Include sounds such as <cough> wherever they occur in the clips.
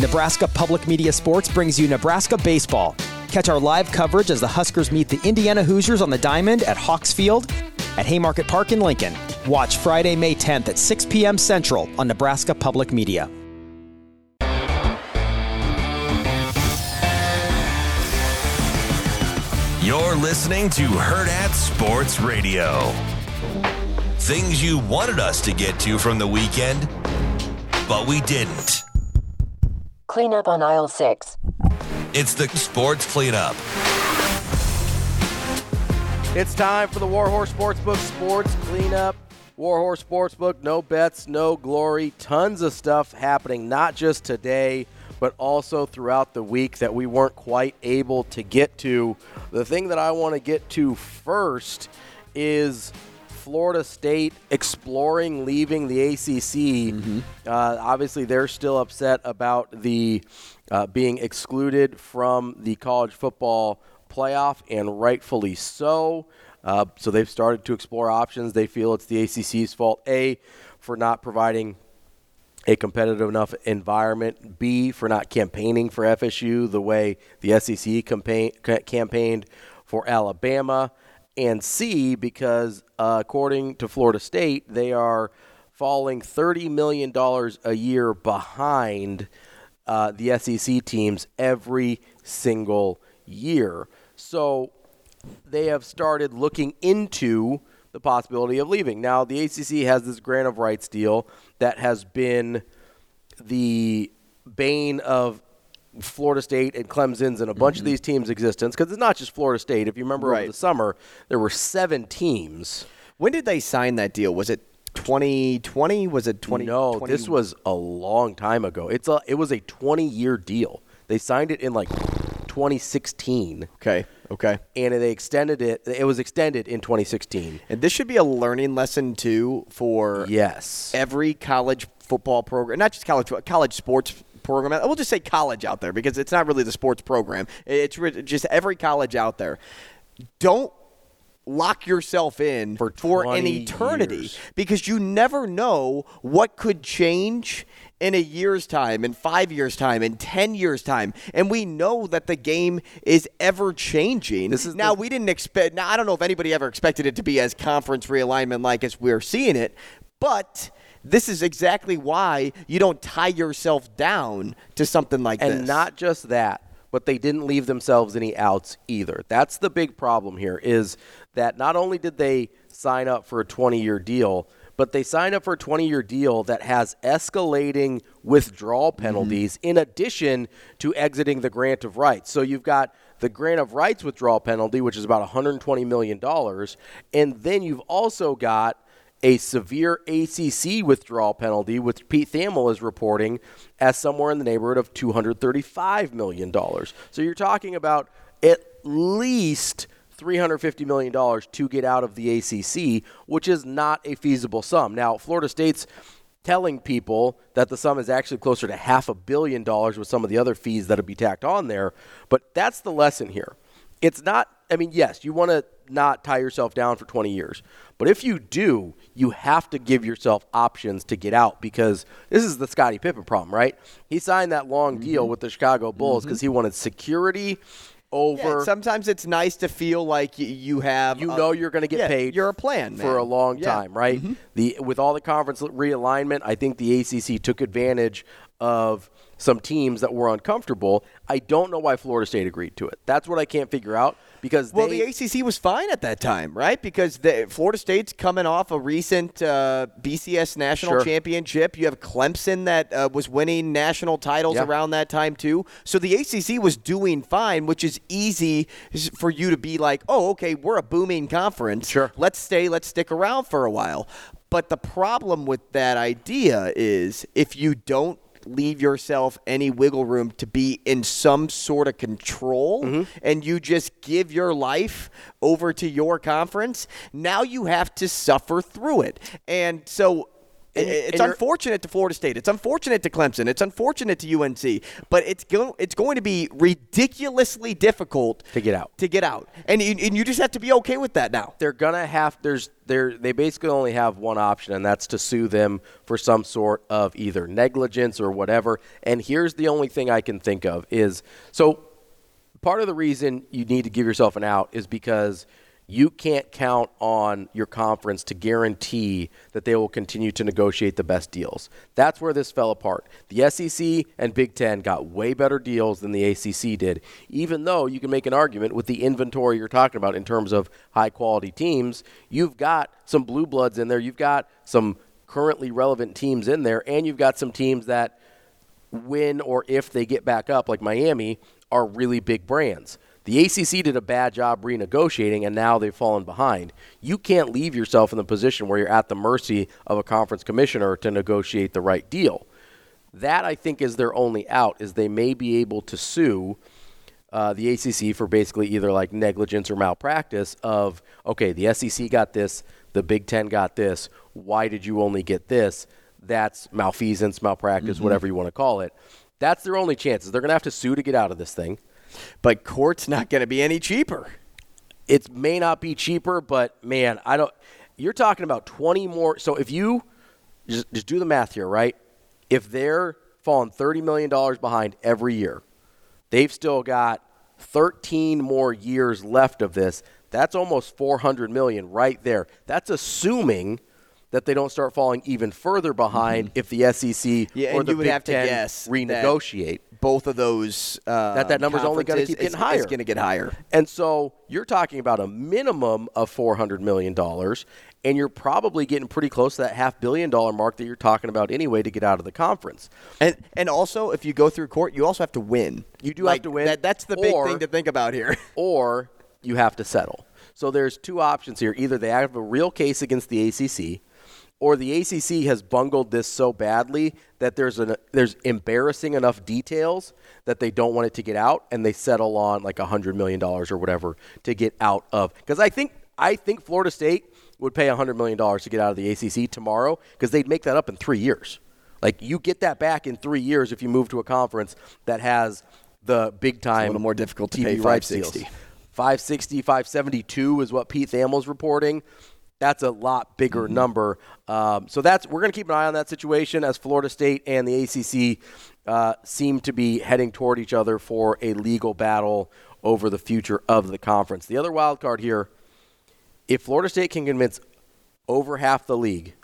Nebraska Public Media Sports brings you Nebraska Baseball. Catch our live coverage as the Huskers meet the Indiana Hoosiers on the Diamond at Hawks Field at Haymarket Park in Lincoln. Watch Friday, May 10th at 6 p.m. Central on Nebraska Public Media. You're listening to Hurrdat Sports Radio. Things you wanted us to get to from the weekend, but we didn't. Clean up on aisle six. It's the sports cleanup. It's time for the Warhorse Sportsbook Sports Cleanup. Warhorse Sportsbook, no bets, no glory. Tons of stuff happening, not just today, but also throughout the week that we weren't quite able to get to. The thing that I want to get to first is Florida State exploring leaving the ACC. Uh, obviously, they're still upset about the uh, being excluded from the college football playoff, and rightfully so. Uh, so they've started to explore options. They feel it's the ACC's fault, A, for not providing a competitive enough environment, B, for not campaigning for FSU the way the SEC campaign, campaigned for Alabama, and C, because uh, according to Florida State, they are falling $30 million a year behind uh, the SEC teams every single year. So they have started looking into the possibility of leaving. Now, the ACC has this grant of rights deal that has been the bane of Florida State and Clemson's and a bunch of mm-hmm. these teams' existence because it's not just Florida State. If you remember over the summer, there were seven teams. When did they sign that deal? Was it 2020? Was it 20? no, this was a long time ago. It's a it was a 20 year deal. They signed it in like 2016, okay. Okay. and they extended it. It was extended in 2016. And this should be a learning lesson too for Yes. every college football program, not just college college sports program. We'll just say college out there because it's not really the sports program. It's just every college out there. Don't lock yourself in For for an eternity years. because you never know what could change in a year's time, in five years' time, in ten years' time, and we know that the game is ever changing. This is now the- we didn't expect. Now I don't know if anybody ever expected it to be as conference realignment like as we're seeing it, but this is exactly why you don't tie yourself down to something like And this. And not just that, but they didn't leave themselves any outs either. That's the big problem here is that not only did they sign up for a 20-year deal, but they signed up for a 20-year deal that has escalating withdrawal mm-hmm. penalties in addition to exiting the grant of rights. So you've got the grant of rights withdrawal penalty, which is about 120 million dollars, and then you've also got a severe ACC withdrawal penalty, which Pete Thamel is reporting as somewhere in the neighborhood of $235 million. So you're talking about at least $350 million to get out of the ACC, which is not a feasible sum. Now, Florida State's telling people that the sum is actually closer to half a billion dollars with some of the other fees that would be tacked on there. But that's the lesson here. It's not, I mean, yes, you want to not tie yourself down for 20 years. But if you do, you have to give yourself options to get out because this is the Scottie Pippen problem, right? He signed that long deal with the Chicago Bulls because he wanted security Yeah, over. sometimes it's nice to feel like you have. you a- know you're going to get yeah, paid. You're a plan for a long Yeah. Mm-hmm. time, right? The with all the conference realignment, I think the ACC took advantage of some teams that were uncomfortable. I don't know why Florida State agreed to it. That's what I can't figure out because Well, they, the ACC was fine at that time, right? Because the, Florida State's coming off a recent uh, BCS national Sure. championship. You have Clemson that uh, was winning national titles Yeah. around that time too. So the ACC was doing fine, which is easy for you to be like, "Oh, okay, we're a booming conference. Sure. let's stay, let's stick around for a while." But the problem with that idea is if you don't leave yourself any wiggle room to be in some sort of control mm-hmm. and you just give your life over to your conference, now you have to suffer through it. And so And it's and unfortunate to Florida State. It's unfortunate to Clemson. It's unfortunate to UNC. But it's go- it's going to be ridiculously difficult To get out. To get out, and you, and you just have to be okay with that now. they're gonna have there's they're they basically only have one option and that's to sue them for some sort of either negligence or whatever and here's the only thing i can think of is so part of the reason you need to give yourself an out is because you can't count on your conference to guarantee that they will continue to negotiate the best deals. That's where this fell apart. The SEC and Big Ten got way better deals than the ACC did, even though you can make an argument with the inventory you're talking about in terms of high quality teams. You've got some blue bloods in there, you've got some currently relevant teams in there, and you've got some teams that when or if they get back up, like Miami, are really big brands. The ACC did a bad job renegotiating, and now they've fallen behind. You can't leave yourself in the position where you're at the mercy of a conference commissioner to negotiate the right deal. That I think is their only out. Is they may be able to sue uh, the ACC for basically either like negligence or malpractice of okay, the SEC got this, the Big Ten got this. Why did you only get this? That's malfeasance, malpractice, whatever you want to call it. That's their only chances. They're going to have to sue to get out of this thing. But court's not going to be any cheaper. It may not be cheaper, but man, I don't. You're talking about 20 more. So if you just, just do the math here, right? If they're falling 30 million dollars behind every year, they've still got 13 more years left of this. That's almost 400 million right there. That's assuming that they don't start falling even further behind if the SEC Mm-hmm. Yeah, or the Big have to Ten guess renegotiate. Both of those uh, That- that number's only gonna keep getting is- higher. Is going to get higher. And so you're talking about a minimum of $400 million, and you're probably getting pretty close to that half billion dollar mark that you're talking about anyway to get out of the conference. And and also, if you go through court, you also have to win. You do Like, have to win, That, that's the big or- thing to think about here. <laughs> Or you have to settle. So there's two options here. Either they have a real case against the ACC, or the ACC has bungled this so badly that there's an there's embarrassing enough details that they don't want it to get out, and they settle on like a hundred million dollars or whatever to get out of. Because I think I think Florida State would pay a hundred million dollars to get out of the ACC tomorrow because they'd make that up in three years. Like you get that back in three years if you move to a conference that has the big time little more difficult to TV pay rights 560. deals. 560, 572 is what Pete Thamel's reporting. That's a lot bigger Mm-hmm. number. Um, so that's we're going to keep an eye on that situation as Florida State and the ACC uh, seem to be heading toward each other for a legal battle over the future of the conference. The other wild card here, if Florida State can convince over half the league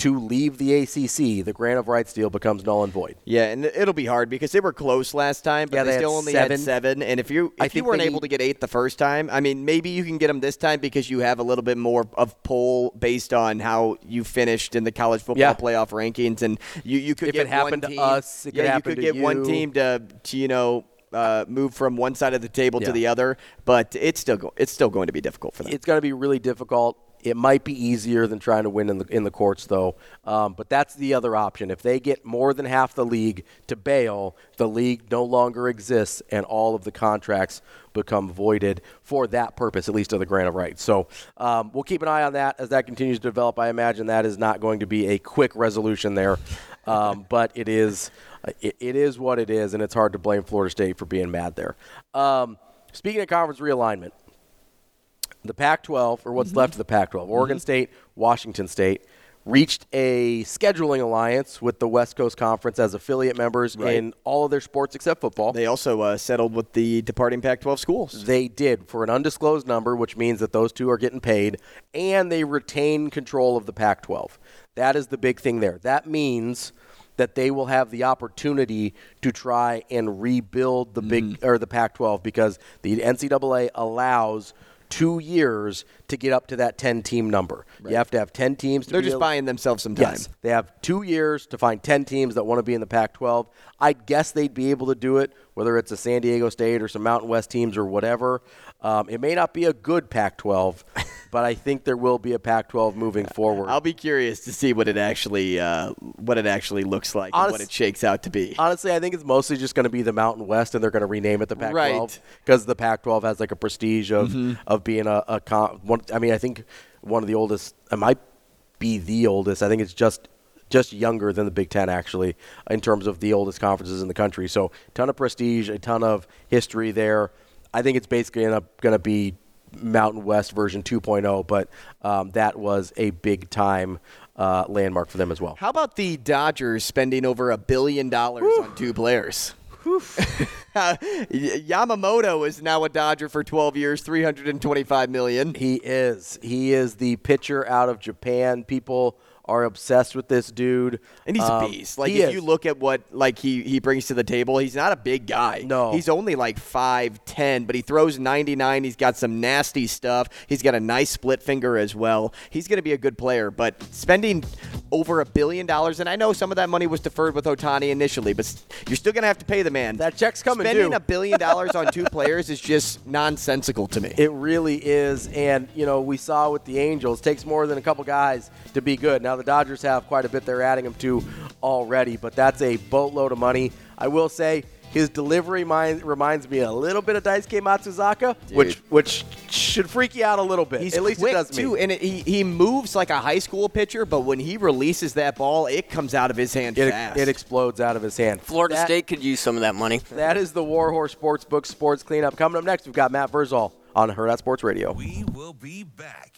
to leave the ACC, the grant of rights deal becomes null and void. Yeah, and it'll be hard because they were close last time, but Yeah, they, they still only seven. had seven. And if you I if you weren't able to get eight the first time, I mean, maybe you can get them this time because you have a little bit more of pull based on how you finished in the college football Yeah. playoff rankings, and you you could If get it happened to one team, us, it could yeah, you could to get one you. team to, to you know. Uh, move from one side of the table Yeah. to the other, but it's still go- it's still going to be difficult for them. It's going to be really difficult. It might be easier than trying to win in the in the courts, though. Um, but that's the other option. If they get more than half the league to bail, the league no longer exists, and all of the contracts become voided for that purpose, at least of the grant of rights. So um, we'll keep an eye on that as that continues to develop. I imagine that is not going to be a quick resolution there, um, <laughs> but it is it, it is what it is, and it's hard to blame Florida State for being mad there. Um, speaking of conference realignment the Pac 12, or what's mm-hmm. left of the Pac 12, mm-hmm. Oregon State, Washington State, reached a scheduling alliance with the West Coast Conference as affiliate members in all of their sports except football. They also uh, settled with the departing Pac-12 schools. They did for an undisclosed number, which means that those two are getting paid, and they retain control of the Pac 12. That is the big thing there. That means that they will have the opportunity to try and rebuild the big mm. or the Pac 12 because the NCAA allows two years to get up to that 10 team number. You have to have 10 teams to They're just able- buying themselves some time. Yes, they have two years to find 10 teams that want to be in the Pac 12. I guess they'd be able to do it, whether it's a San Diego State or some Mountain West teams or whatever. Um, it may not be a good Pac 12, but I think there will be a Pac-12 moving forward. I'll be curious to see what it actually uh, what it actually looks like and what it shakes out to be. Honestly, I think it's mostly just going to be the Mountain West, and they're going to rename it the Pac-12 Right. because the Pac-12 has like a prestige of of being a, a con- one. I mean, I think one of the oldest. It might be the oldest. I think it's just just younger than the Big Ten actually in terms of the oldest conferences in the country. So, ton of prestige, a ton of history there. I think it's basically going to be Mountain West version 2.0, but um, that was a big time uh, landmark for them as well. How about the Dodgers spending over a billion dollars on two players? <laughs> Yamamoto is now a Dodger for 12 years, 325 million. He is. He is the pitcher out of Japan. People are obsessed with this dude. And he's Um, a beast. Like if is. you look at what like he, he brings to the table, he's not a big guy. No. He's only like 5'10, but he throws 99. He's got some nasty stuff. He's got a nice split finger as well. He's going to be a good player, but spending over a billion dollars and I know some of that money was deferred with Ohtani initially, but you're still going to have to pay the man. That check's coming Spending due. a billion dollars on two players is just nonsensical to me. It really is, and you know we saw with the Angels takes more than a couple guys to be good. Now the Dodgers have quite a bit they're adding them to already, but that's a boatload of money. I will say his delivery mind reminds me a little bit of Daisuke Matsuzaka, which which should freak you out a little bit. He's At least quick it does too, me. and it, he he moves like a high school pitcher. But when he releases that ball, it comes out of his hand It, fast. it explodes out of his hand. Florida That- State could use some of that money. That is the Warhorse Sportsbook Sports Cleanup. Coming up next, we've got Matt Verzal on Hurrdat Sports Radio. We will be back